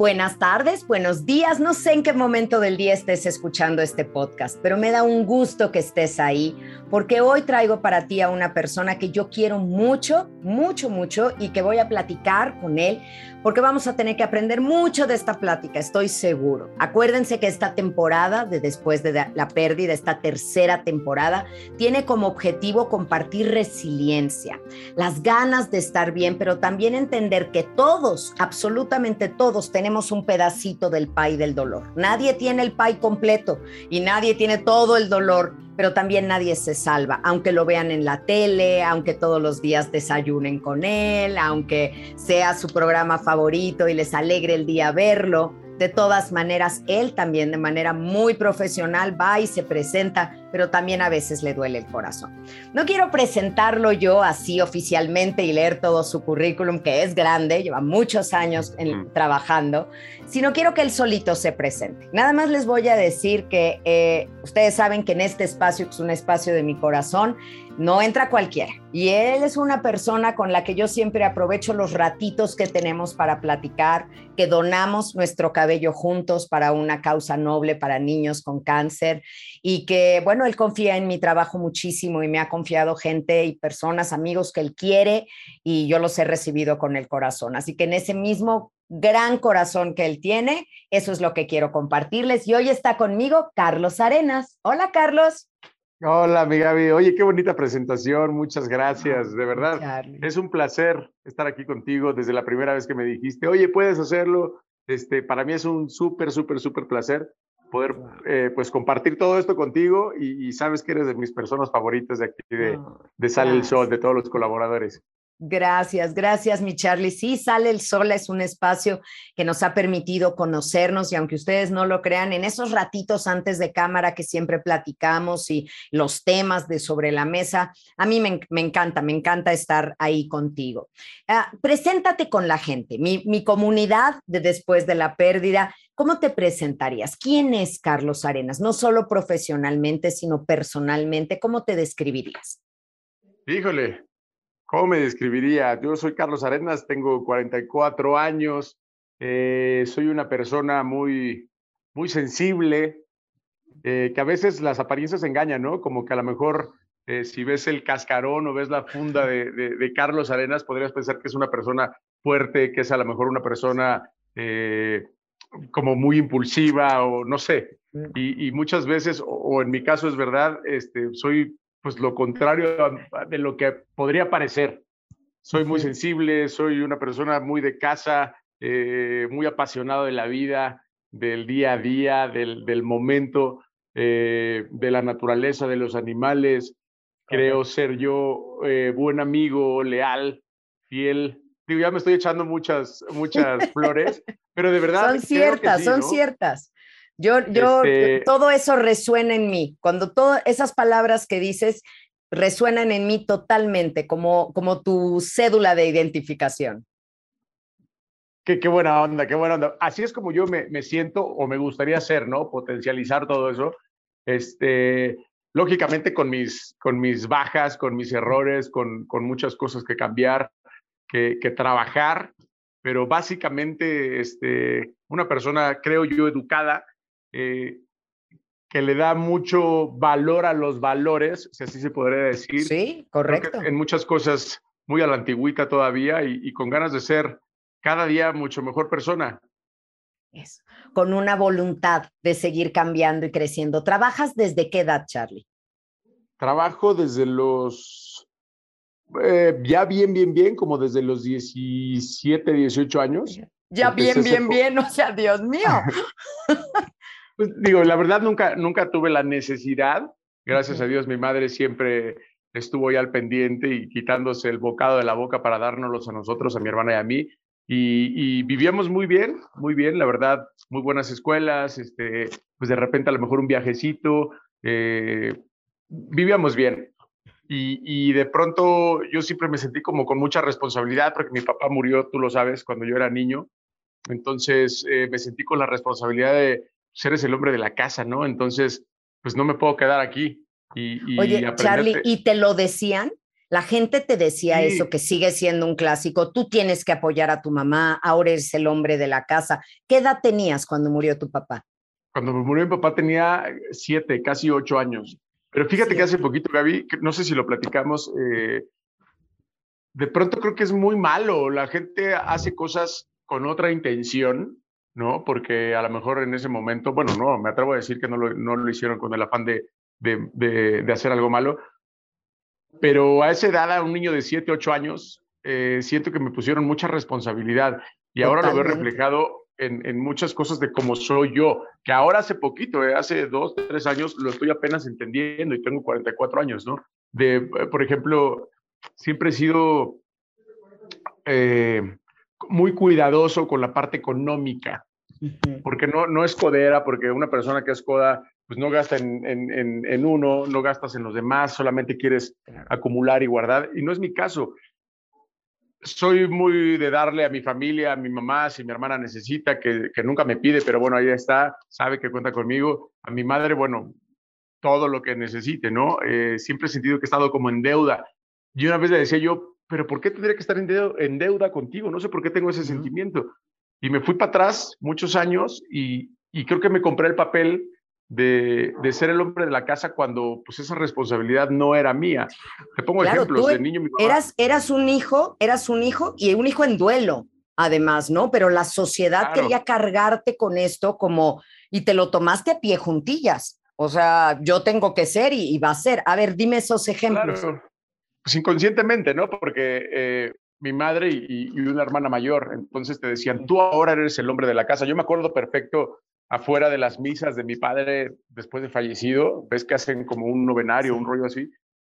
buenas tardes, buenos días. No sé en qué momento del día estés escuchando este podcast, pero me da un gusto que estés ahí porque hoy traigo para ti a una persona que yo quiero mucho, mucho, mucho y que voy a platicar con él porque vamos a tener que aprender mucho de esta plática, estoy seguro. Acuérdense que esta temporada de después de la pérdida, esta tercera temporada, tiene como objetivo compartir resiliencia, las ganas de estar bien, pero también entender que todos, absolutamente todos, tenemos un pedacito del pay del dolor. Nadie tiene el pay completo y nadie tiene todo el dolor pero también nadie se salva, aunque lo vean en la tele, aunque todos los días desayunen con él, aunque sea su programa favorito y les alegre el día verlo. De todas maneras, él también de manera muy profesional va y se presenta pero también a veces le duele el corazón. No quiero presentarlo yo así oficialmente y leer todo su currículum, que es grande, lleva muchos años trabajando, sino quiero que él solito se presente. Nada más les voy a decir que eh, ustedes saben que en este espacio, que es un espacio de mi corazón, no entra cualquiera. Y él es una persona con la que yo siempre aprovecho los ratitos que tenemos para platicar, que donamos nuestro cabello juntos para una causa noble para niños con cáncer y que, bueno, él confía en mi trabajo muchísimo y me ha confiado gente y personas, amigos que él quiere y yo los he recibido con el corazón. Así que en ese mismo gran corazón que él tiene, eso es lo que quiero compartirles. Y hoy está conmigo Carlos Arenas. Hola, Carlos. Hola, mi Gaby. Oye, qué bonita presentación. Muchas gracias. De verdad, es un placer estar aquí contigo desde la primera vez que me dijiste, oye, puedes hacerlo. Este, para mí es un súper, súper, súper placer poder eh, pues compartir todo esto contigo y, sabes que eres de mis personas favoritas de aquí de, de Sale el Sol, de todos los colaboradores. Gracias, gracias, mi Charlie. Sí, Sale el Sol es un espacio que nos ha permitido conocernos y aunque ustedes no lo crean, en esos ratitos antes de cámara que siempre platicamos y los temas de sobre la mesa, a mí me, encanta, me encanta estar ahí contigo. Ah, preséntate con la gente, mi, mi comunidad de después de la pérdida. ¿Cómo te presentarías? ¿Quién es Carlos Arenas? No solo profesionalmente, sino personalmente. ¿Cómo te describirías? Híjole, ¿Cómo me describiría? Yo soy Carlos Arenas, tengo 44 años, eh, soy una persona muy, muy sensible, eh, que a veces las apariencias engañan, ¿no? Como que a lo mejor eh, si ves el cascarón o ves la funda de, de, Carlos Arenas, podrías pensar que es una persona fuerte, que es a lo mejor una persona como muy impulsiva o no sé. Mm. Y, y muchas veces, o, en mi caso es verdad, este, soy pues lo contrario de lo que podría parecer. Soy muy sensible, soy una persona muy de casa, eh, muy apasionado de la vida, del día a día, del, del momento, eh, de la naturaleza, de los animales. Creo ser yo eh, buen amigo, leal, fiel. Digo, ya me estoy echando muchas, muchas flores, pero de verdad. Son ciertas, son ciertas. Yo, yo, este todo eso resuena en mí. Cuando todas esas palabras que dices resuenan en mí totalmente, como, como tu cédula de identificación. Qué, qué, buena onda, qué buena onda. Así es como yo me, me, siento o me gustaría ser, ¿no? Potencializar todo eso. Este, lógicamente con mis, con mis bajas, con mis errores, con, con muchas cosas que cambiar, que, que trabajar, pero básicamente este, una persona, creo yo, educada, eh, que le da mucho valor a los valores, si así se podría decir. Sí, correcto. En muchas cosas muy a la antigüita todavía y, con ganas de ser cada día mucho mejor persona. Eso, con una voluntad de seguir cambiando y creciendo. ¿Trabajas desde qué edad, Charlie? Trabajo desde los, eh, ya bien, bien, bien, como desde los 17, 18 años. Ya bien, bien, bien, o sea, Dios mío. Pues digo, la verdad nunca, nunca tuve la necesidad. Gracias a Dios, mi madre siempre estuvo ya al pendiente y quitándose el bocado de la boca para dárnoslos a nosotros, a mi hermana y a mí. Y, vivíamos muy bien, muy bien, la verdad, muy buenas escuelas, este, pues de repente a lo mejor un viajecito, eh, vivíamos bien. Y, de pronto yo siempre me sentí como con mucha responsabilidad porque mi papá murió, tú lo sabes, cuando yo era niño. Entonces eh, me sentí con la responsabilidad de, eres el hombre de la casa, ¿no? Entonces, pues no me puedo quedar aquí. Y, Oye, Charlie, ¿y te lo decían? La gente te decía eso, que sigue siendo un clásico, tú tienes que apoyar a tu mamá, ahora eres el hombre de la casa. ¿Qué edad tenías cuando murió tu papá? Cuando murió mi papá tenía siete, casi ocho años. Pero fíjate que hace poquito, Gaby, no sé si lo platicamos, eh, de pronto creo que es muy malo. La gente hace cosas con otra intención, ¿no? Porque a lo mejor en ese momento, bueno, no, me atrevo a decir que no lo, no lo hicieron con el afán de, de, de hacer algo malo, pero a esa edad, a un niño de 7, 8 años, eh, siento que me pusieron mucha responsabilidad y ahora lo veo reflejado en, en, muchas cosas de cómo soy yo, que ahora hace poquito, eh, hace dos, tres años, lo estoy apenas entendiendo y tengo 44 años, ¿no? De, eh, por ejemplo, siempre he sido muy cuidadoso con la parte económica, porque no, no es codera, porque una persona que es coda pues no gasta en, en, en, uno, no gastas en los demás, solamente quieres acumular y guardar. Y no es mi caso. Soy muy de darle a mi familia, a mi mamá, si mi hermana necesita, que, que nunca me pide, pero bueno, ahí está, sabe que cuenta conmigo. A mi madre, bueno, todo lo que necesite, ¿no? Eh, siempre he sentido que he estado como en deuda. Y una vez le decía yo, pero ¿por qué tendría que estar en deuda, en deuda contigo? No sé por qué tengo ese sentimiento. Y me fui para atrás muchos años y, y creo que me compré el papel de, de, ser el hombre de la casa cuando pues esa responsabilidad no era mía. Te pongo ejemplos de niño. Eras, eras un hijo, eras un hijo y un hijo en duelo, además, ¿no? Pero la sociedad quería cargarte con esto como, y te lo tomaste a pie juntillas. O sea, yo tengo que ser y, va a ser. A ver, dime esos ejemplos. Pues inconscientemente, ¿no? Porque eh, mi madre y, y, una hermana mayor, entonces te decían, tú ahora eres el hombre de la casa. Yo me acuerdo perfecto afuera de las misas de mi padre después de fallecido, ves que hacen como un novenario, un rollo así,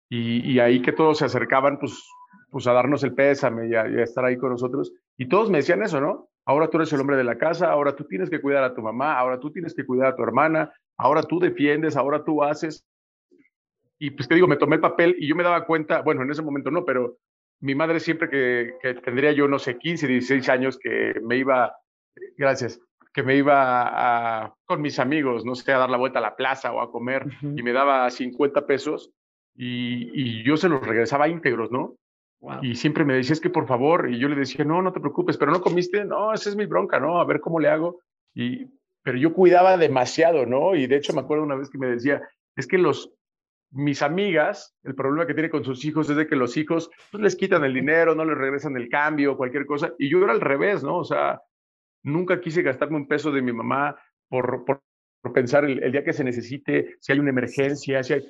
y, ahí que todos se acercaban pues, pues a darnos el pésame y a, estar ahí con nosotros, y todos me decían eso, ¿no? Ahora tú eres el hombre de la casa, ahora tú tienes que cuidar a tu mamá, ahora tú tienes que cuidar a tu hermana, ahora tú defiendes, ahora tú haces. Y pues te digo, me tomé el papel y yo me daba cuenta, bueno, en ese momento no, pero mi madre siempre que, que tendría yo, no sé, 15, 16 años, que me iba, gracias, que me iba a, con mis amigos, no sé, a dar la vuelta a la plaza o a comer y me daba 50 pesos y, y, yo se los regresaba íntegros, ¿no? Y siempre me decía, es que por favor, y yo le decía, no, no te preocupes, pero no comiste, no, esa es mi bronca, ¿no? A ver cómo le hago. Y, pero yo cuidaba demasiado, ¿no? Y de hecho me acuerdo una vez que me decía, es que los, mis amigas, el problema que tiene con sus hijos es de que los hijos pues, les quitan el dinero, no les regresan el cambio, cualquier cosa. Y yo era al revés, ¿no? O sea, Nunca quise gastarme un peso de mi mamá por, por, pensar el, día que se necesite, si hay una emergencia, si hay...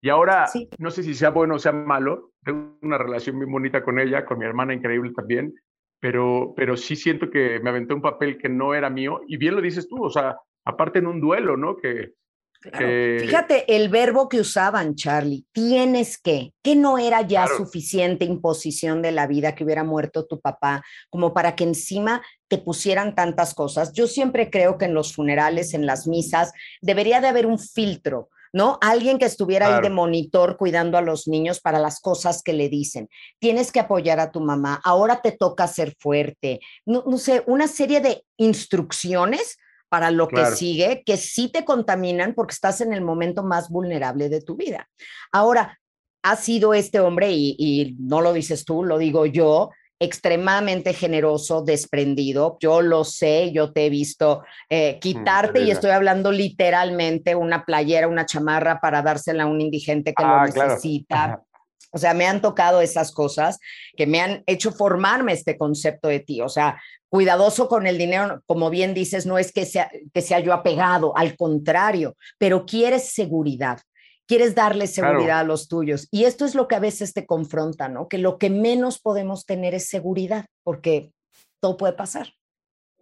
Y ahora, no sé si sea bueno o sea malo, tengo una relación muy bonita con ella, con mi hermana increíble también, pero, pero sí siento que me aventé un papel que no era mío, y bien lo dices tú, o sea, aparte en un duelo, ¿no? Que, Fíjate el verbo que usaban, Charlie, tienes que, que no era ya suficiente imposición de la vida que hubiera muerto tu papá, como para que encima te pusieran tantas cosas. Yo siempre creo que en los funerales, en las misas, debería de haber un filtro, ¿no? Alguien que estuviera ahí de monitor cuidando a los niños para las cosas que le dicen. Tienes que apoyar a tu mamá, ahora te toca ser fuerte, no, no sé, una serie de instrucciones para lo que sigue, que sí te contaminan porque estás en el momento más vulnerable de tu vida. Ahora, ha sido este hombre, y, no lo dices tú, lo digo yo, extremadamente generoso, desprendido. Yo lo sé, yo te he visto eh, mm, quitarte, y estoy hablando literalmente, una playera, una chamarra para dársela a un indigente que lo ah, necesita. O sea, me han tocado esas cosas que me han hecho formarme este concepto de ti. O sea, cuidadoso con el dinero, como bien dices, no es que sea, que sea yo apegado, al contrario, pero quieres seguridad, quieres darle seguridad a los tuyos. Y esto es lo que a veces te confronta, ¿no? Que lo que menos podemos tener es seguridad, porque todo puede pasar.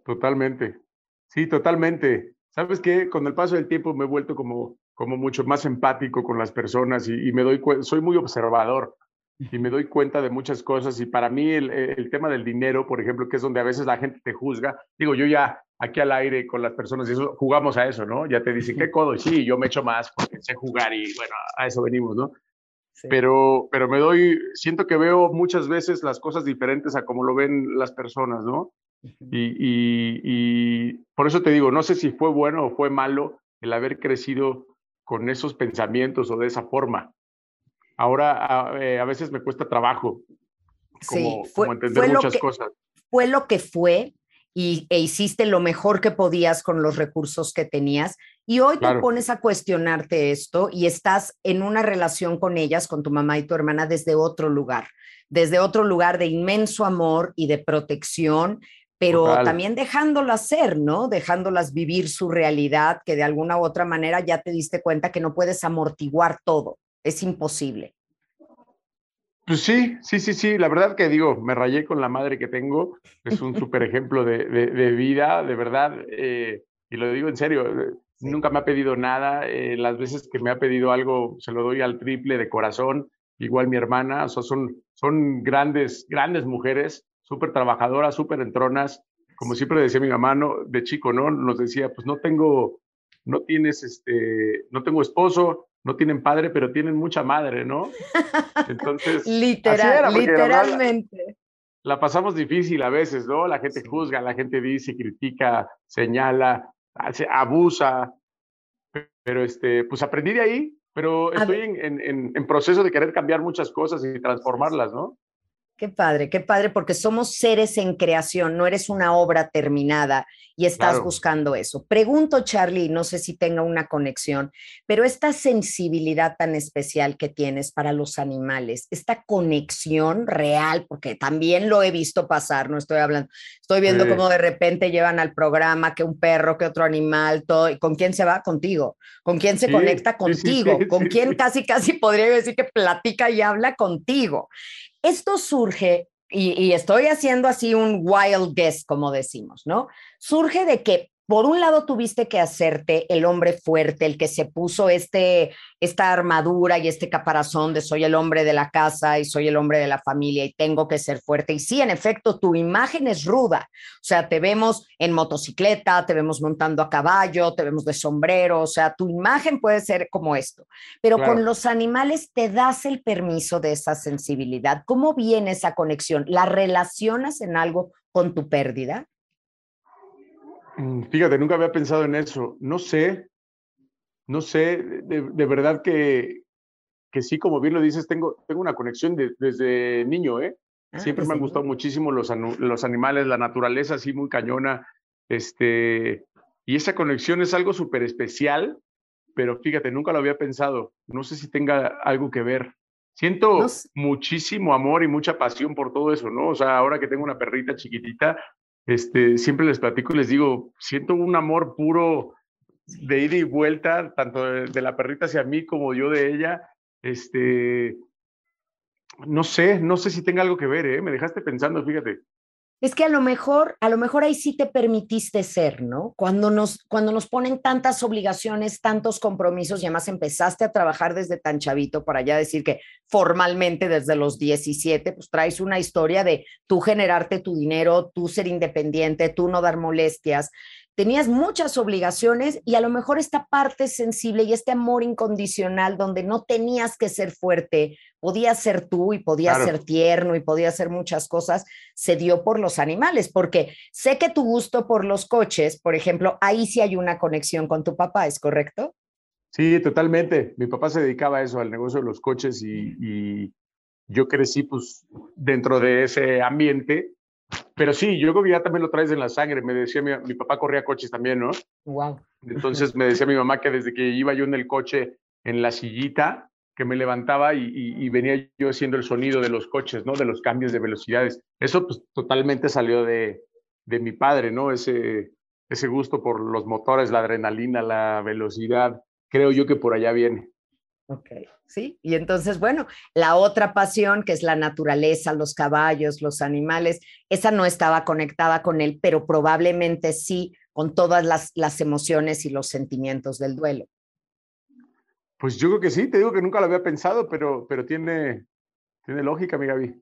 Totalmente. Sí, totalmente. ¿Sabes qué? Con el paso del tiempo me he vuelto como, como mucho más empático con las personas y, y me doy soy muy observador y me doy cuenta de muchas cosas y para mí el, el, tema del dinero, por ejemplo, que es donde a veces la gente te juzga, digo, yo ya aquí al aire con las personas y eso, jugamos a eso, ¿no? Ya te dicen, ¿qué codo? Sí, yo me echo más porque sé jugar y bueno, a eso venimos, ¿no? Pero, pero me doy, siento que veo muchas veces las cosas diferentes a como lo ven las personas, ¿no? Y, y, y por eso te digo, no sé si fue bueno o fue malo el haber crecido con esos pensamientos o de esa forma ahora a, eh, a veces me cuesta trabajo como, sí, fue, entender muchas cosas. Fue lo que fue y, e hiciste lo mejor que podías con los recursos que tenías. Y hoy te pones a cuestionarte esto y estás en una relación con ellas, con tu mamá y tu hermana, desde otro lugar, desde otro lugar de inmenso amor y de protección, pero también dejándolas ser, ¿no? Dejándolas vivir su realidad, que de alguna u otra manera ya te diste cuenta que no puedes amortiguar todo, es imposible. Pues sí, sí, sí, sí. La verdad que digo, me rayé con la madre que tengo. Es un súper ejemplo de, de, vida, de verdad. Eh, y lo digo en serio, eh, nunca me ha pedido nada. Eh, las veces que me ha pedido algo, se lo doy al triple de corazón. Igual mi hermana, o sea, son, son grandes, grandes mujeres, súper trabajadoras, súper entronas. Como siempre decía mi mamá, ¿no? de chico, ¿no? Nos decía, pues no tengo, no tienes, este, no tengo esposo, no tienen padre, pero tienen mucha madre, ¿no? Entonces, Literal, literalmente. La, pasamos difícil a veces, ¿no? La gente juzga, la gente dice, critica, señala, abusa, pero este, pues aprendí de ahí, pero estoy en, en, en, proceso de querer cambiar muchas cosas y transformarlas, ¿no? Qué padre, qué padre, porque somos seres en creación, no eres una obra terminada y estás buscando eso. Pregunto, Charlie, no sé si tenga una conexión, pero esta sensibilidad tan especial que tienes para los animales, esta conexión real, porque también lo he visto pasar, no estoy hablando, estoy viendo cómo de repente llevan al programa que un perro, que otro animal, todo, ¿y con quién se va? Contigo. ¿Con quién se conecta? Contigo. ¿Con quién casi, casi podría decir que platica y habla contigo? Esto surge, y, estoy haciendo así un wild guess, como decimos, ¿no? Surge de que por un lado tuviste que hacerte el hombre fuerte, el que se puso este, esta armadura y este caparazón de soy el hombre de la casa y soy el hombre de la familia y tengo que ser fuerte. Y sí, en efecto, tu imagen es ruda. O sea, te vemos en motocicleta, te vemos montando a caballo, te vemos de sombrero. O sea, tu imagen puede ser como esto. Pero con los animales te das el permiso de esa sensibilidad. ¿Cómo viene esa conexión? ¿La relacionas en algo con tu pérdida? Mm, fíjate, nunca había pensado en eso. No sé, no sé, de, verdad que, que sí, como bien lo dices, tengo, tengo una conexión desde niño, ¿eh? Ah, Siempre me han gustado muchísimo los, los animales, la naturaleza así muy cañona. Este, y esa conexión es algo súper especial, pero fíjate, nunca lo había pensado. No sé si tenga algo que ver. Siento muchísimo amor y mucha pasión por todo eso, ¿no? O sea, ahora que tengo una perrita chiquitita, este, siempre les platico y les digo, siento un amor puro de ida y vuelta, tanto de, la perrita hacia mí como yo de ella. Este, no sé, no sé si tenga algo que ver, ¿eh? Me dejaste pensando, fíjate. Es que a lo mejor, a lo mejor ahí sí te permitiste ser, ¿no? Cuando nos, cuando nos ponen tantas obligaciones, tantos compromisos, y además empezaste a trabajar desde tan chavito, para ya decir que formalmente desde los 17, pues traes una historia de tú generarte tu dinero, tú ser independiente, tú no dar molestias tenías muchas obligaciones y a lo mejor esta parte sensible y este amor incondicional donde no tenías que ser fuerte, podías ser tú y podías ser tierno y podías hacer muchas cosas, se dio por los animales, porque sé que tu gusto por los coches, por ejemplo, ahí sí hay una conexión con tu papá, ¿es correcto? Sí, totalmente. Mi papá se dedicaba a eso, al negocio de los coches y, y yo crecí pues dentro de ese ambiente pero sí, yo creo que ya también lo traes en la sangre. Me decía mi, mi papá corría coches también, ¿no? Wow. Entonces me decía mi mamá que desde que iba yo en el coche, en la sillita, que me levantaba y, y, venía yo haciendo el sonido de los coches, ¿no? De los cambios de velocidades. Eso pues totalmente salió de, de mi padre, ¿no? Ese, ese gusto por los motores, la adrenalina, la velocidad. Creo yo que por allá viene. Ok, sí. Y entonces, bueno, la otra pasión, que es la naturaleza, los caballos, los animales, esa no estaba conectada con él, pero probablemente sí con todas las, las emociones y los sentimientos del duelo. Pues yo creo que sí, te digo que nunca lo había pensado, pero, pero tiene, tiene lógica, mi Gaby.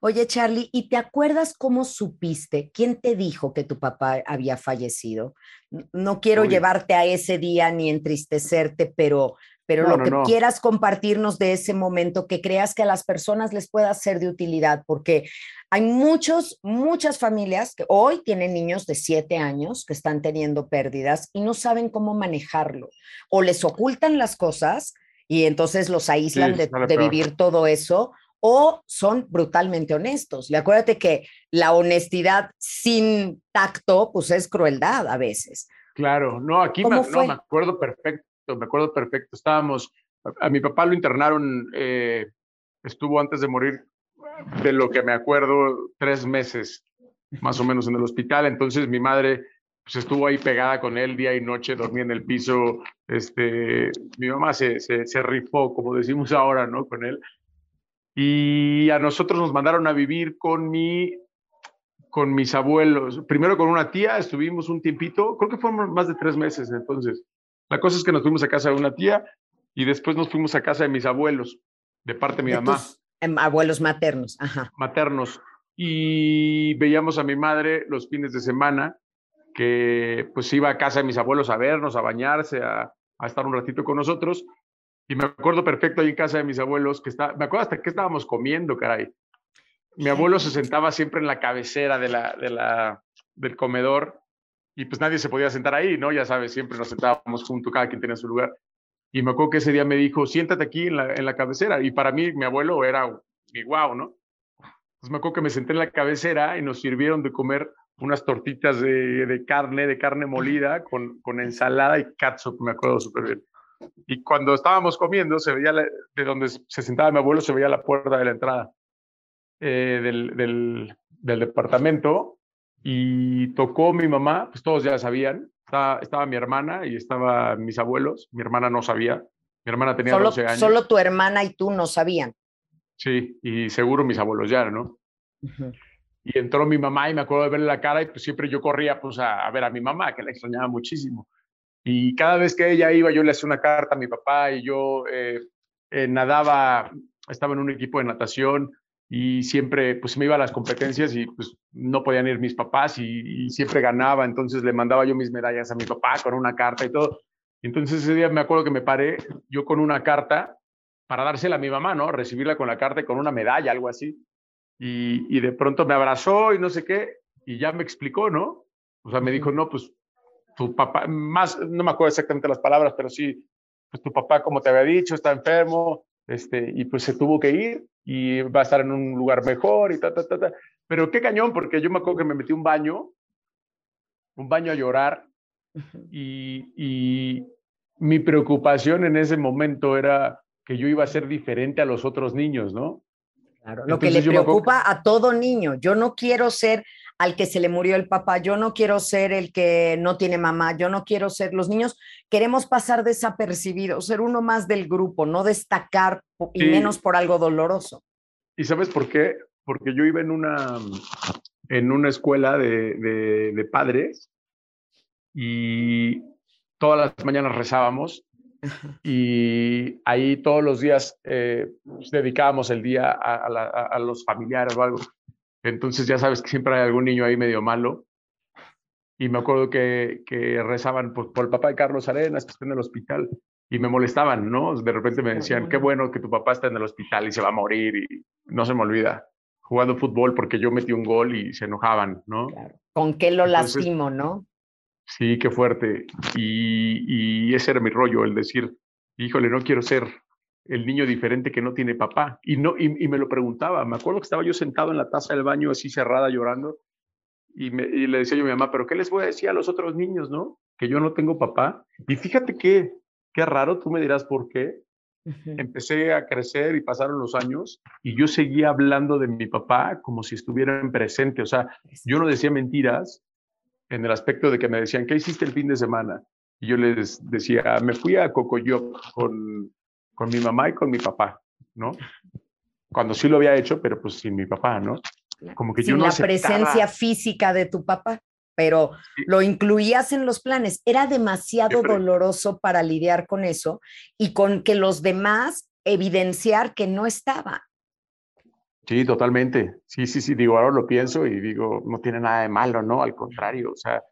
Oye, Charlie, ¿y te acuerdas cómo supiste? ¿Quién te dijo que tu papá había fallecido? No quiero llevarte a ese día ni entristecerte, pero pero lo que quieras compartirnos de ese momento, que creas que a las personas les pueda ser de utilidad, porque hay muchos, muchas familias que hoy tienen niños de siete años que están teniendo pérdidas y no saben cómo manejarlo, o les ocultan las cosas y entonces los aíslan de, vivir todo eso o son brutalmente honestos. Y acuérdate que la honestidad sin tacto, pues es crueldad a veces. Claro, no, aquí me, no, me acuerdo perfecto, me acuerdo perfecto. Estábamos, a, mi papá lo internaron, eh, estuvo antes de morir, de lo que me acuerdo, tres meses más o menos en el hospital. Entonces mi madre pues, estuvo ahí pegada con él día y noche, dormía en el piso. Este, mi mamá se, se, se rifó, como decimos ahora, ¿no? Con él. Y a nosotros nos mandaron a vivir con mi con mis abuelos, primero con una tía, estuvimos un tiempito, creo que fueron más de tres meses entonces. La cosa es que nos fuimos a casa de una tía y después nos fuimos a casa de mis abuelos, de parte de mi mamá. Em, abuelos maternos, ajá. Maternos y veíamos a mi madre los fines de semana, que pues iba a casa de mis abuelos a vernos, a bañarse, a, estar un ratito con nosotros. Y me acuerdo perfecto ahí en casa de mis abuelos, que está, me acuerdo hasta qué estábamos comiendo, caray. Mi abuelo se sentaba siempre en la cabecera de la, de la, del comedor y pues nadie se podía sentar ahí, ¿no? Ya sabes, siempre nos sentábamos juntos, cada quien tenía su lugar. Y me acuerdo que ese día me dijo, siéntate aquí en la, en la cabecera. Y para mí, mi abuelo era mi guau, ¿no? Pues me acuerdo que me senté en la cabecera y nos sirvieron de comer unas tortitas de, de carne, de carne molida, con, con ensalada y catsup, me acuerdo súper bien. Y cuando estábamos comiendo, se veía de donde se sentaba mi abuelo, se veía la puerta de la entrada eh, del, del, departamento y tocó mi mamá, pues todos ya sabían, estaba, estaba, mi hermana y estaban mis abuelos, mi hermana no sabía, mi hermana tenía solo, 12 años. Solo tu hermana y tú no sabían. Sí, y seguro mis abuelos ya, ¿no? Y entró mi mamá y me acuerdo de verle la cara y pues siempre yo corría pues a, ver a mi mamá, que la extrañaba muchísimo. Y cada vez que ella iba, yo le hacía una carta a mi papá y yo eh, eh, nadaba, estaba en un equipo de natación y siempre pues me iba a las competencias y pues no podían ir mis papás y, y, siempre ganaba, entonces le mandaba yo mis medallas a mi papá con una carta y todo. Entonces ese día me acuerdo que me paré yo con una carta para dársela a mi mamá, ¿no? Recibirla con la carta y con una medalla, algo así. Y, y de pronto me abrazó y no sé qué, y ya me explicó, ¿no? O sea, me dijo, no, pues tu papá, más, no me acuerdo exactamente las palabras, pero sí, pues tu papá, como te había dicho, está enfermo, este, y pues se tuvo que ir y va a estar en un lugar mejor y ta, ta, ta, ta. Pero qué cañón, porque yo me acuerdo que me metí un baño, un baño a llorar, y, y mi preocupación en ese momento era que yo iba a ser diferente a los otros niños, ¿no? Claro, lo que le preocupa a todo niño. Yo no quiero ser al que se le murió el papá, yo no quiero ser el que no tiene mamá, yo no quiero ser los niños, queremos pasar desapercibidos, ser uno más del grupo, no destacar y menos por algo doloroso. ¿Y sabes por qué? Porque yo iba en una, en una escuela de, de, de padres y todas las mañanas rezábamos y ahí todos los días eh, pues, dedicábamos el día a, los familiares o algo. Entonces ya sabes que siempre hay algún niño ahí medio malo. Y me acuerdo que, que rezaban por, por, el papá de Carlos Arenas, que está en el hospital, y me molestaban, ¿no? De repente me decían, qué bueno que tu papá está en el hospital y se va a morir, y no se me olvida, jugando fútbol porque yo metí un gol y se enojaban, ¿no? ¿Con qué lo lastimo, no? Sí, qué fuerte. Y, ese era mi rollo, el decir, híjole, no quiero ser el niño diferente que no tiene papá. Y, no, y, me lo preguntaba. Me acuerdo que estaba yo sentado en la taza del baño así cerrada llorando y, me, le decía yo a mi mamá, pero ¿qué les voy a decir a los otros niños, no? Que yo no tengo papá. Y fíjate qué, qué raro, tú me dirás por qué. Empecé a crecer y pasaron los años y yo seguía hablando de mi papá como si estuviera en presente. O sea, yo no decía mentiras, en el aspecto de que me decían, ¿qué hiciste el fin de semana? Y yo les decía, me fui a Cocoyoc con, con mi mamá y con mi papá, ¿no? Cuando sí lo había hecho, pero pues sin mi papá, ¿no? Como que sin yo no la presencia física de tu papá, pero lo incluías en los planes. Era demasiado doloroso para lidiar con eso y con que los demás evidenciar que no estaba. Sí, totalmente. Sí, sí, sí, digo, ahora lo pienso y digo, no tiene nada de malo, ¿no? Al contrario, o sea.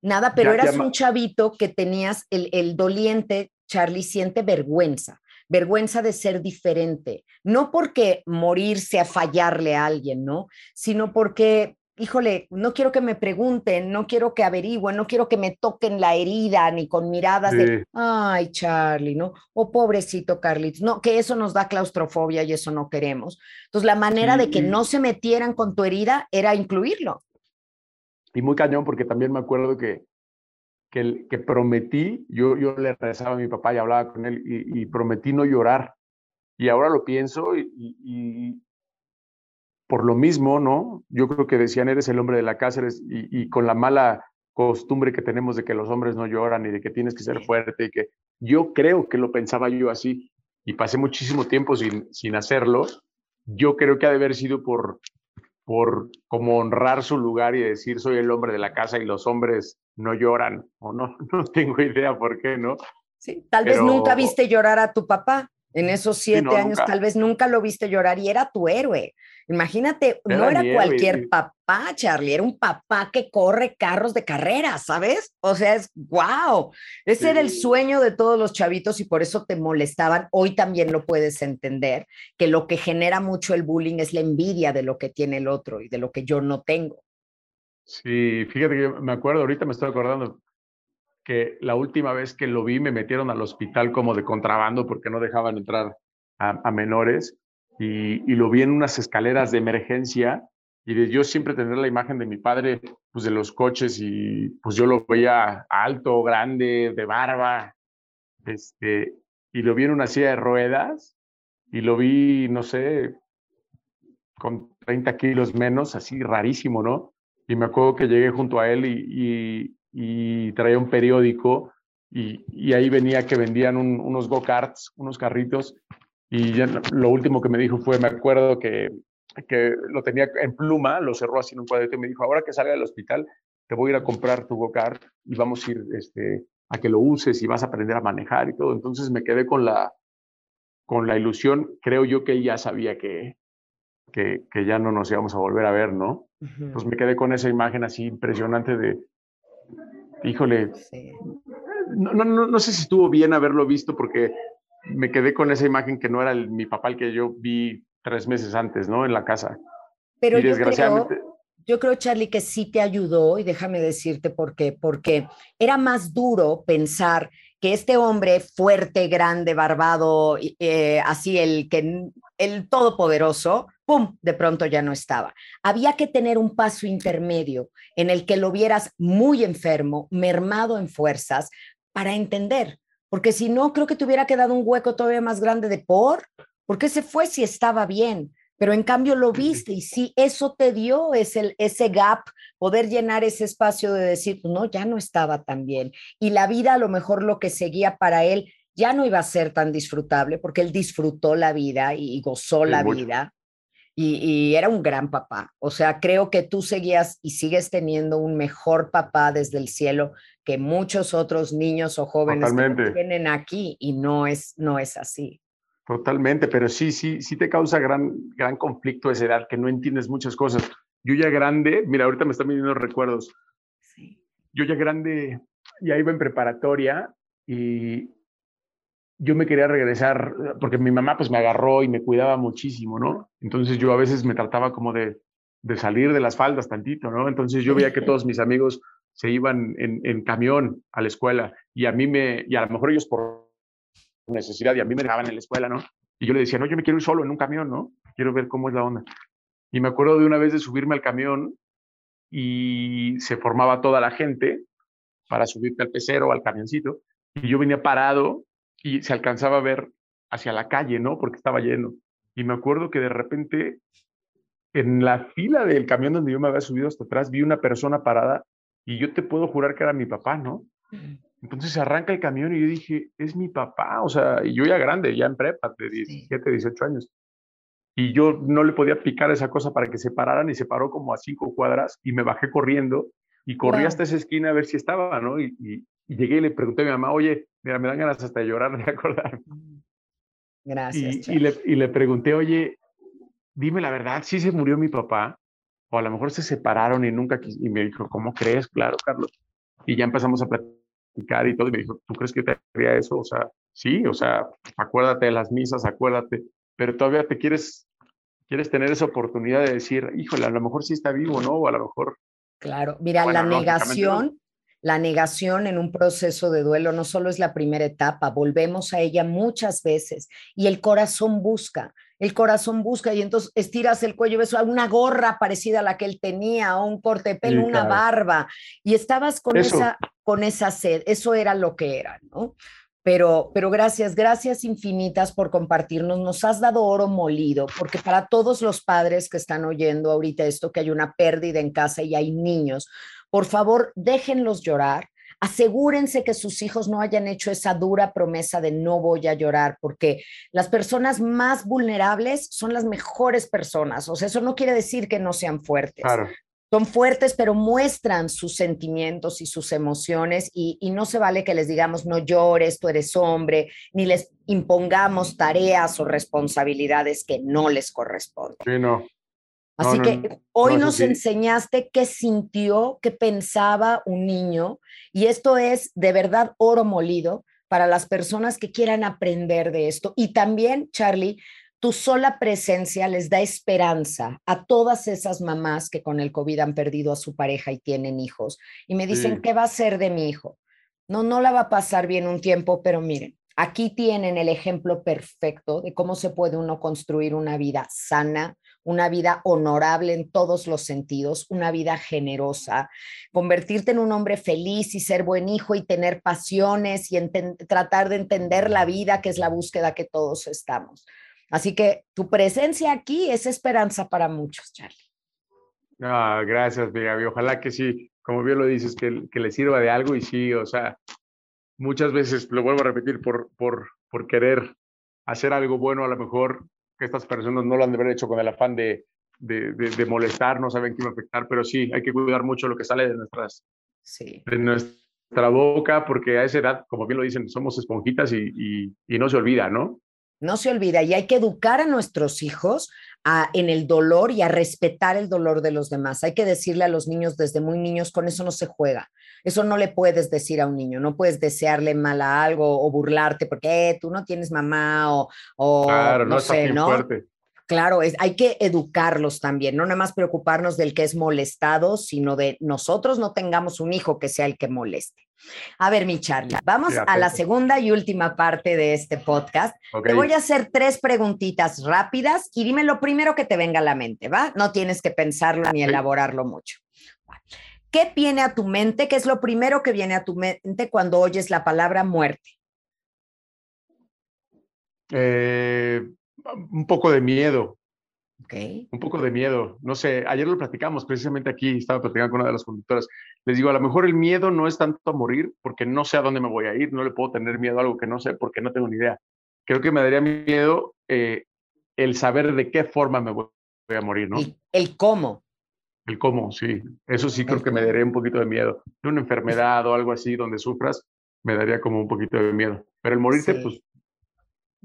Nada, pero eras un chavito que tenías el, el doliente, Charlie siente vergüenza, vergüenza de ser diferente, no porque morirse a fallarle a alguien, ¿no? Sino porque híjole, no quiero que me pregunten, no quiero que averigüen, no quiero que me toquen la herida ni con miradas de, ay, Charlie, ¿no? O pobrecito Carlitos, no, que eso nos da claustrofobia y eso no queremos. Entonces, la manera de que no se metieran con tu herida era incluirlo. Y muy cañón, porque también me acuerdo que, que, que prometí, yo, yo le rezaba a mi papá y hablaba con él y, prometí no llorar. Y ahora lo pienso y por lo mismo, ¿no? Yo creo que decían, eres el hombre de la casa, y, con la mala costumbre que tenemos de que los hombres no lloran y de que tienes que ser fuerte y que yo creo que lo pensaba yo así y pasé muchísimo tiempo sin, sin hacerlo. Yo creo que ha de haber sido por, por como honrar su lugar y decir soy el hombre de la casa y los hombres no lloran o no, no tengo idea por qué, ¿no? Sí, tal vez nunca viste llorar a tu papá. En esos siete años tal vez nunca lo viste llorar y era tu héroe. Imagínate, no era cualquier papá, Charlie, era un papá que corre carros de carrera, ¿sabes? O sea, es wow. Ese era el sueño de todos los chavitos y por eso te molestaban. Hoy también lo puedes entender, que lo que genera mucho el bullying es la envidia de lo que tiene el otro y de lo que yo no tengo. Sí, fíjate que me acuerdo, ahorita me estoy acordando que la última vez que lo vi me metieron al hospital como de contrabando porque no dejaban entrar a menores y, lo vi en unas escaleras de emergencia y de yo siempre tener la imagen de mi padre, pues de los coches y pues yo lo veía alto, grande, de barba, este, y lo vi en una silla de ruedas y lo vi, no sé, con 30 kilos menos, así rarísimo, ¿no? Y me acuerdo que llegué junto a él y, y, traía un periódico y, y, ahí venía que vendían unos go-karts, unos carritos, y lo último que me dijo fue, me acuerdo que, que lo tenía en pluma, lo cerró así en un cuadrito y me dijo, ahora que salga del hospital, te voy a ir a comprar tu go-kart y vamos a ir este, a que lo uses y vas a aprender a manejar y todo. Entonces me quedé con la, con la ilusión, creo yo que ya sabía que, que, que ya no nos íbamos a volver a ver, ¿no? Pues me quedé con esa imagen así impresionante de, híjole, no, no, no, no sé si estuvo bien haberlo visto porque me quedé con esa imagen que no era mi papá el que yo vi tres meses antes, ¿no? En la casa. Pero yo creo, yo creo, Charlie, que sí te ayudó y déjame decirte por qué, porque era más duro pensar que este hombre fuerte, grande, barbado, eh, así el que el todopoderoso, pum, de pronto ya no estaba. Había que tener un paso intermedio en el que lo vieras muy enfermo, mermado en fuerzas, para entender porque si no, creo que te hubiera quedado un hueco todavía más grande de por, porque se fue si estaba bien, pero en cambio lo viste y sí, eso te dio ese, ese gap, poder llenar ese espacio de decir, no, ya no estaba tan bien. Y la vida a lo mejor lo que seguía para él ya no iba a ser tan disfrutable, porque él disfrutó la vida y gozó la vida. Y, y, era un gran papá. O sea, creo que tú seguías y sigues teniendo un mejor papá desde el cielo que muchos otros niños o jóvenes que tienen aquí y no es, no es así. Totalmente, pero sí, sí, sí te causa gran, gran conflicto esa edad, que no entiendes muchas cosas. Yo ya grande, mira, ahorita me están viniendo recuerdos. Sí. Yo ya grande, ya iba en preparatoria y yo me quería regresar, porque mi mamá pues me agarró y me cuidaba muchísimo, ¿no? Entonces yo a veces me trataba como de, de salir de las faldas tantito, ¿no? Entonces yo veía que todos mis amigos se iban en, camión a la escuela y a mí me, y a lo mejor ellos por necesidad y a mí me dejaban en la escuela, ¿no? Y yo le decía, no, yo me quiero ir solo en un camión, ¿no? Quiero ver cómo es la onda. Y me acuerdo de una vez de subirme al camión y se formaba toda la gente para subirte al pecero al camioncito y yo venía parado y se alcanzaba a ver hacia la calle, ¿no? Porque estaba lleno. Y me acuerdo que de repente en la fila del camión donde yo me había subido hasta atrás vi una persona parada y yo te puedo jurar que era mi papá, ¿no? Entonces se arranca el camión y yo dije, es mi papá, o sea, y yo ya grande, ya en prepa, de 17, 18 años. Y yo no le podía picar esa cosa para que se pararan y se paró como a cinco cuadras y me bajé corriendo y corrí hasta esa esquina a ver si estaba, ¿no? Y, llegué y le pregunté a mi mamá, oye, mira, me dan ganas hasta de llorar de acordar. Gracias. Y, le, y le pregunté, oye, dime la verdad, ¿sí se murió mi papá? o a lo mejor se separaron y nunca y me dijo, ¿cómo crees? Claro, Carlos. Y ya empezamos a platicar y todo, y me dijo, ¿tú crees que te haría eso? O sea, sí, o sea, acuérdate de las misas, acuérdate, pero todavía te quieres, quieres tener esa oportunidad de decir, híjole, a lo mejor sí está vivo, ¿no? O a lo mejor... Claro, mira, la negación, la negación en un proceso de duelo no solo es la primera etapa, volvemos a ella muchas veces y el corazón busca, el corazón busca y entonces estiras el cuello, ves una gorra parecida a la que él tenía, o un corte de pelo, una barba, y estabas con esa, con esa sed, eso era lo que era, ¿no? Pero, pero gracias, gracias infinitas por compartirnos. Nos has dado oro molido, porque para todos los padres que están oyendo ahorita esto, que hay una pérdida en casa y hay niños, por favor, déjenlos llorar. Asegúrense que sus hijos no hayan hecho esa dura promesa de no voy a llorar, porque las personas más vulnerables son las mejores personas. O sea, eso no quiere decir que no sean fuertes. Claro son fuertes, pero muestran sus sentimientos y sus emociones y, no se vale que les digamos no llores, tú eres hombre, ni les impongamos tareas o responsabilidades que no les corresponden. Sí, no. Así que hoy nos enseñaste qué sintió, qué pensaba un niño y esto es de verdad oro molido para las personas que quieran aprender de esto. Y también, Charlie, tu sola presencia les da esperanza a todas esas mamás que con el COVID han perdido a su pareja y tienen hijos y me dicen, ¿qué va a ser de mi hijo? No, no la va a pasar bien un tiempo, pero miren, aquí tienen el ejemplo perfecto de cómo se puede uno construir una vida sana, una vida honorable en todos los sentidos, una vida generosa, convertirte en un hombre feliz y ser buen hijo y tener pasiones y tratar de entender la vida, que es la búsqueda que todos estamos. Así que tu presencia aquí es esperanza para muchos, Charlie. Ah, gracias, Gaby. Ojalá que sí, como bien lo dices, que, que, le sirva de algo y sí, o sea, muchas veces, lo vuelvo a repetir, por, por, por querer hacer algo bueno, a lo mejor que estas personas no lo han de haber hecho con el afán de, de, de, molestar, no saben qué va a afectar, pero sí, hay que cuidar mucho lo que sale de nuestras, sí. de nuestra boca, porque a esa edad, como bien lo dicen, somos esponjitas y, y, y no se olvida, ¿no? No se olvida y hay que educar a nuestros hijos a, en el dolor y a respetar el dolor de los demás. Hay que decirle a los niños desde muy niños, con eso no se juega. Eso no le puedes decir a un niño, no puedes desearle mal a algo o burlarte porque eh, tú no tienes mamá o, claro, no, sé, ¿no? Claro, es, hay que educarlos también, no nada más preocuparnos del que es molestado, sino de nosotros no tengamos un hijo que sea el que moleste. A ver, mi Charlie, vamos a la segunda y última parte de este podcast. Te voy a hacer tres preguntitas rápidas y dime lo primero que te venga a la mente, ¿va? No tienes que pensarlo ni elaborarlo mucho. ¿Qué viene a tu mente? ¿Qué es lo primero que viene a tu mente cuando oyes la palabra muerte? Eh, un poco de miedo. Un poco de miedo. No sé, ayer lo platicamos precisamente aquí, estaba platicando con una de las conductoras. Les digo, a lo mejor el miedo no es tanto a morir porque no sé a dónde me voy a ir, no le puedo tener miedo a algo que no sé porque no tengo ni idea. Creo que me daría miedo eh, el saber de qué forma me voy a morir, ¿no? El, cómo. El cómo, sí. Eso sí creo que me daría un poquito de miedo. De una enfermedad o algo así donde sufras, me daría como un poquito de miedo. Pero el morirte, pues,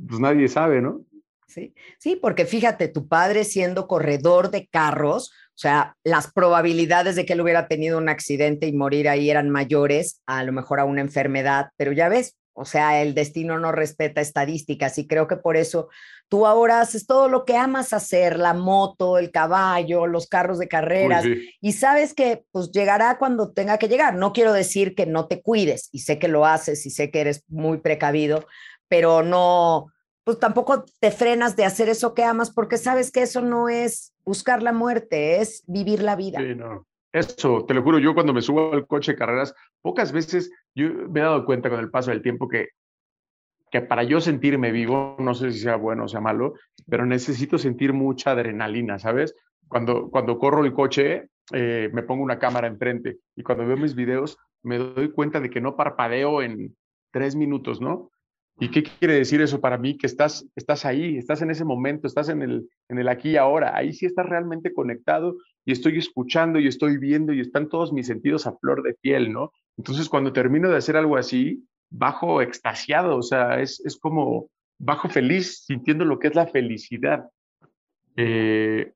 pues nadie sabe, ¿no? Sí, sí, porque fíjate, tu padre siendo corredor de carros, o sea, las probabilidades de que él hubiera tenido un accidente y morir ahí eran mayores, a lo mejor a una enfermedad, pero ya ves, o sea, el destino no respeta estadísticas y creo que por eso tú ahora haces todo lo que amas hacer, la moto, el caballo, los carros de carreras, y sabes que pues llegará cuando tenga que llegar. No quiero decir que no te cuides, y sé que lo haces y sé que eres muy precavido, pero no, pues tampoco te frenas de hacer eso que amas porque sabes que eso no es buscar la muerte, es vivir la vida. Sí, no. Eso, te lo juro, yo cuando me subo al coche de carreras, pocas veces yo me he dado cuenta con el paso del tiempo que, que para yo sentirme vivo, no sé si sea bueno o sea malo, pero necesito sentir mucha adrenalina, ¿sabes? Cuando, cuando corro el coche, eh, me pongo una cámara enfrente y cuando veo mis videos, me doy cuenta de que no parpadeo en tres minutos, ¿no? ¿Y qué quiere decir eso para mí? Que estás, estás ahí, estás en ese momento, estás en el, en el aquí y ahora. Ahí sí estás realmente conectado y estoy escuchando y estoy viendo y están todos mis sentidos a flor de piel, ¿no? Entonces, cuando termino de hacer algo así, bajo extasiado, o sea, es, es como bajo feliz, sintiendo lo que es la felicidad. wow, eh,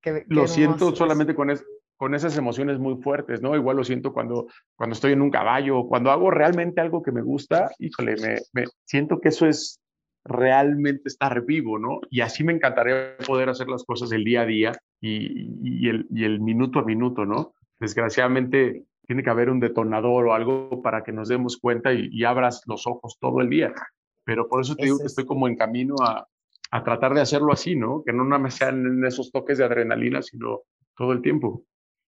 qué, lo siento solamente con eso con esas emociones muy fuertes, ¿no? Igual lo siento cuando, cuando estoy en un caballo, cuando hago realmente algo que me gusta, híjole, me, me siento que eso es, realmente estar vivo, ¿no? Y así me encantaría poder hacer las cosas el día a día y, el, y el minuto a minuto, ¿no? Desgraciadamente tiene que haber un detonador o algo para que nos demos cuenta y, abras los ojos todo el día. Pero por eso te digo que estoy como en camino a, a tratar de hacerlo así, ¿no? Que no nada más sean esos toques de adrenalina, sino todo el tiempo.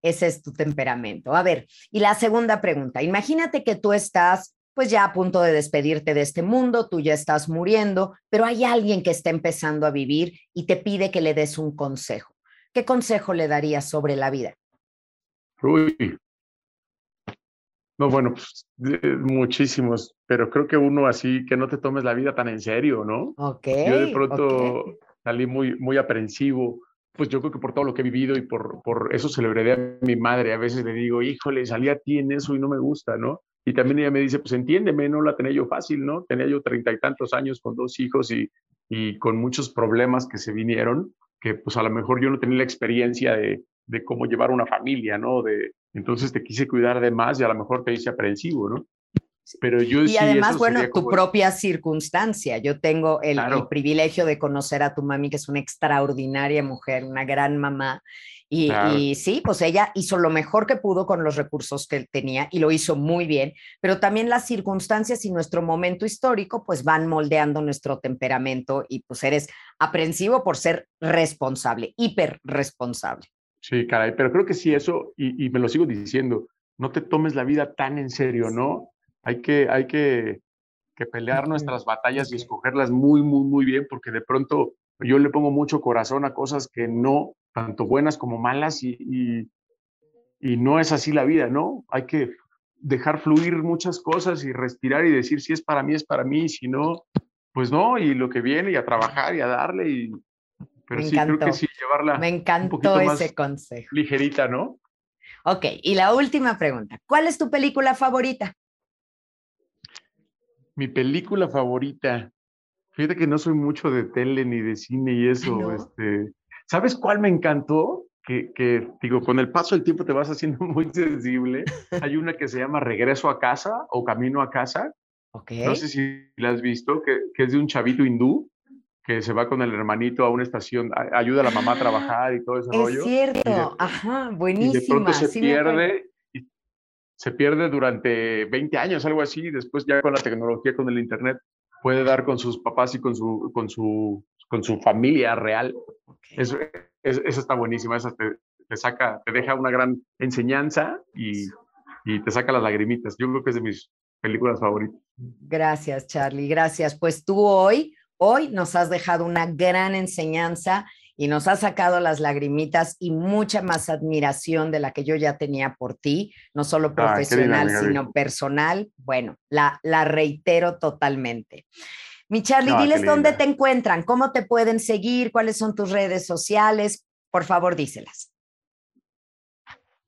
Ese es tu temperamento. A ver, y la segunda pregunta, imagínate que tú estás pues ya a punto de despedirte de este mundo, tú ya estás muriendo, pero hay alguien que está empezando a vivir y te pide que le des un consejo. ¿Qué consejo le darías sobre la vida? Uy. No, bueno, pues, muchísimos, pero creo que uno así, que no te tomes la vida tan en serio, ¿no? Ok. Yo de pronto salí muy, muy aprensivo, pues yo creo que por todo lo que he vivido y por, por eso heredé a mi madre. A veces le digo, híjole, salí a ti en eso y no me gusta, ¿no? Y también ella me dice, pues entiéndeme, no la tenía yo fácil, ¿no? Tenía yo treinta y tantos años con dos hijos y, y con muchos problemas que se vinieron, que pues a lo mejor yo no tenía la experiencia de, de cómo llevar una familia, ¿no? De, entonces te quise cuidar de más y a lo mejor te hice aprensivo, ¿no? Pero yo y además, bueno, tu propia circunstancia. Yo tengo el, privilegio de conocer a tu mami, que es una extraordinaria mujer, una gran mamá. Y, sí, pues ella hizo lo mejor que pudo con los recursos que tenía y lo hizo muy bien, pero también las circunstancias y nuestro momento histórico pues van moldeando nuestro temperamento y pues eres aprensivo por ser responsable, hiper responsable. Sí, caray, pero creo que sí, eso, y, y me lo sigo diciendo, no te tomes la vida tan en serio, ¿no? Hay que, hay que, que pelear nuestras batallas y escogerlas muy, muy, muy bien, porque de pronto yo le pongo mucho corazón a cosas que no, tanto buenas como malas, y, y, y, no es así la vida, ¿no? Hay que dejar fluir muchas cosas y respirar y decir si es para mí, es para mí, si no, pues no, y lo que viene, y a trabajar y a darle, y, pero sí, creo que sí, llevarla Me encantó ese consejo. Ligerita, ¿no? Ok, y la última pregunta, ¿cuál es tu película favorita? Mi película favorita. Fíjate que no soy mucho de tele ni de cine y eso. Este, ¿Sabes cuál me encantó? Que, que, digo, con el paso del tiempo te vas haciendo muy sensible. Hay una que se llama Regreso a casa o Camino a casa. Okay. No sé si la has visto, que, que, es de un chavito hindú que se va con el hermanito a una estación, ayuda a la mamá a trabajar y todo ese rollo. Es cierto, ajá, buenísima. Y de pronto se pierde se pierde durante 20 años, algo así, después ya con la tecnología, con el Internet, puede dar con sus papás y con su, con su, con su familia real. Eso, eso, está buenísimo, eso te, te, saca, te deja una gran enseñanza y, y te saca las lagrimitas. Yo creo que es de mis películas favoritas. Gracias, Charlie, gracias. Pues tú hoy, hoy nos has dejado una gran enseñanza y nos ha sacado las lagrimitas y mucha más admiración de la que yo ya tenía por ti, no solo profesional, sino personal. Bueno, la, la reitero totalmente. Mi Charlie, diles dónde te encuentran, cómo te pueden seguir, cuáles son tus redes sociales. Por favor, díselas.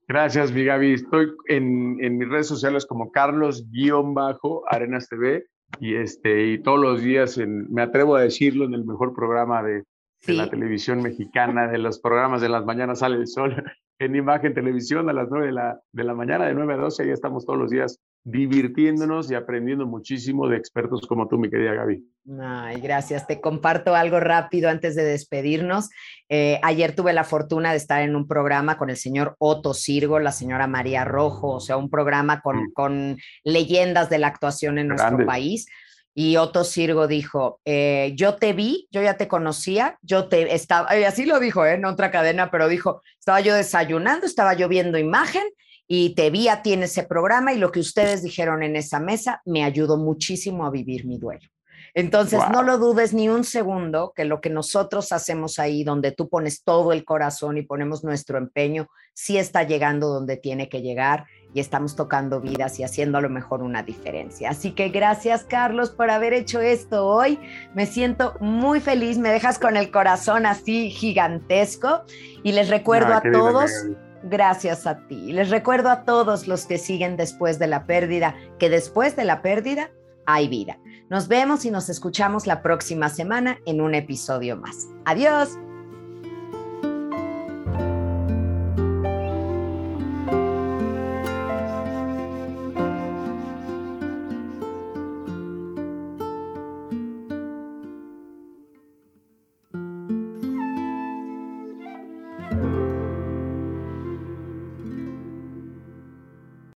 Gracias, mi Gaby. Estoy en, en mis redes sociales como Carlos-Arenas TV y, este, y todos los días, en, me atrevo a decirlo, en el mejor programa de, de la televisión mexicana, de los programas de las mañanas sale el sol, en imagen televisión a las 9 de la, de la mañana, de 9 a 12, ahí estamos todos los días divirtiéndonos y aprendiendo muchísimo de expertos como tú, mi querida Gaby. Ay, gracias. Te comparto algo rápido antes de despedirnos. Eh, ayer tuve la fortuna de estar en un programa con el señor Otto Sirgo, la señora María Rojo, o sea, un programa con, mm. con leyendas de la actuación en nuestro país. Y Otto Sirgo dijo, eh, yo te vi, yo ya te conocía, yo te estaba, y así lo dijo, ¿eh? en otra cadena, pero dijo, estaba yo desayunando, estaba yo viendo imagen y te vi a ti en ese programa y lo que ustedes dijeron en esa mesa me ayudó muchísimo a vivir mi duelo. Entonces, no lo dudes ni un segundo que lo que nosotros hacemos ahí, donde tú pones todo el corazón y ponemos nuestro empeño, sí está llegando donde tiene que llegar y estamos tocando vidas y haciendo a lo mejor una diferencia. Así que gracias Carlos por haber hecho esto hoy. Me siento muy feliz, me dejas con el corazón así gigantesco y les recuerdo a todos, gracias a ti, les recuerdo a todos los que siguen después de la pérdida, que después de la pérdida hay vida. Nos vemos y nos escuchamos la próxima semana en un episodio más. Adiós.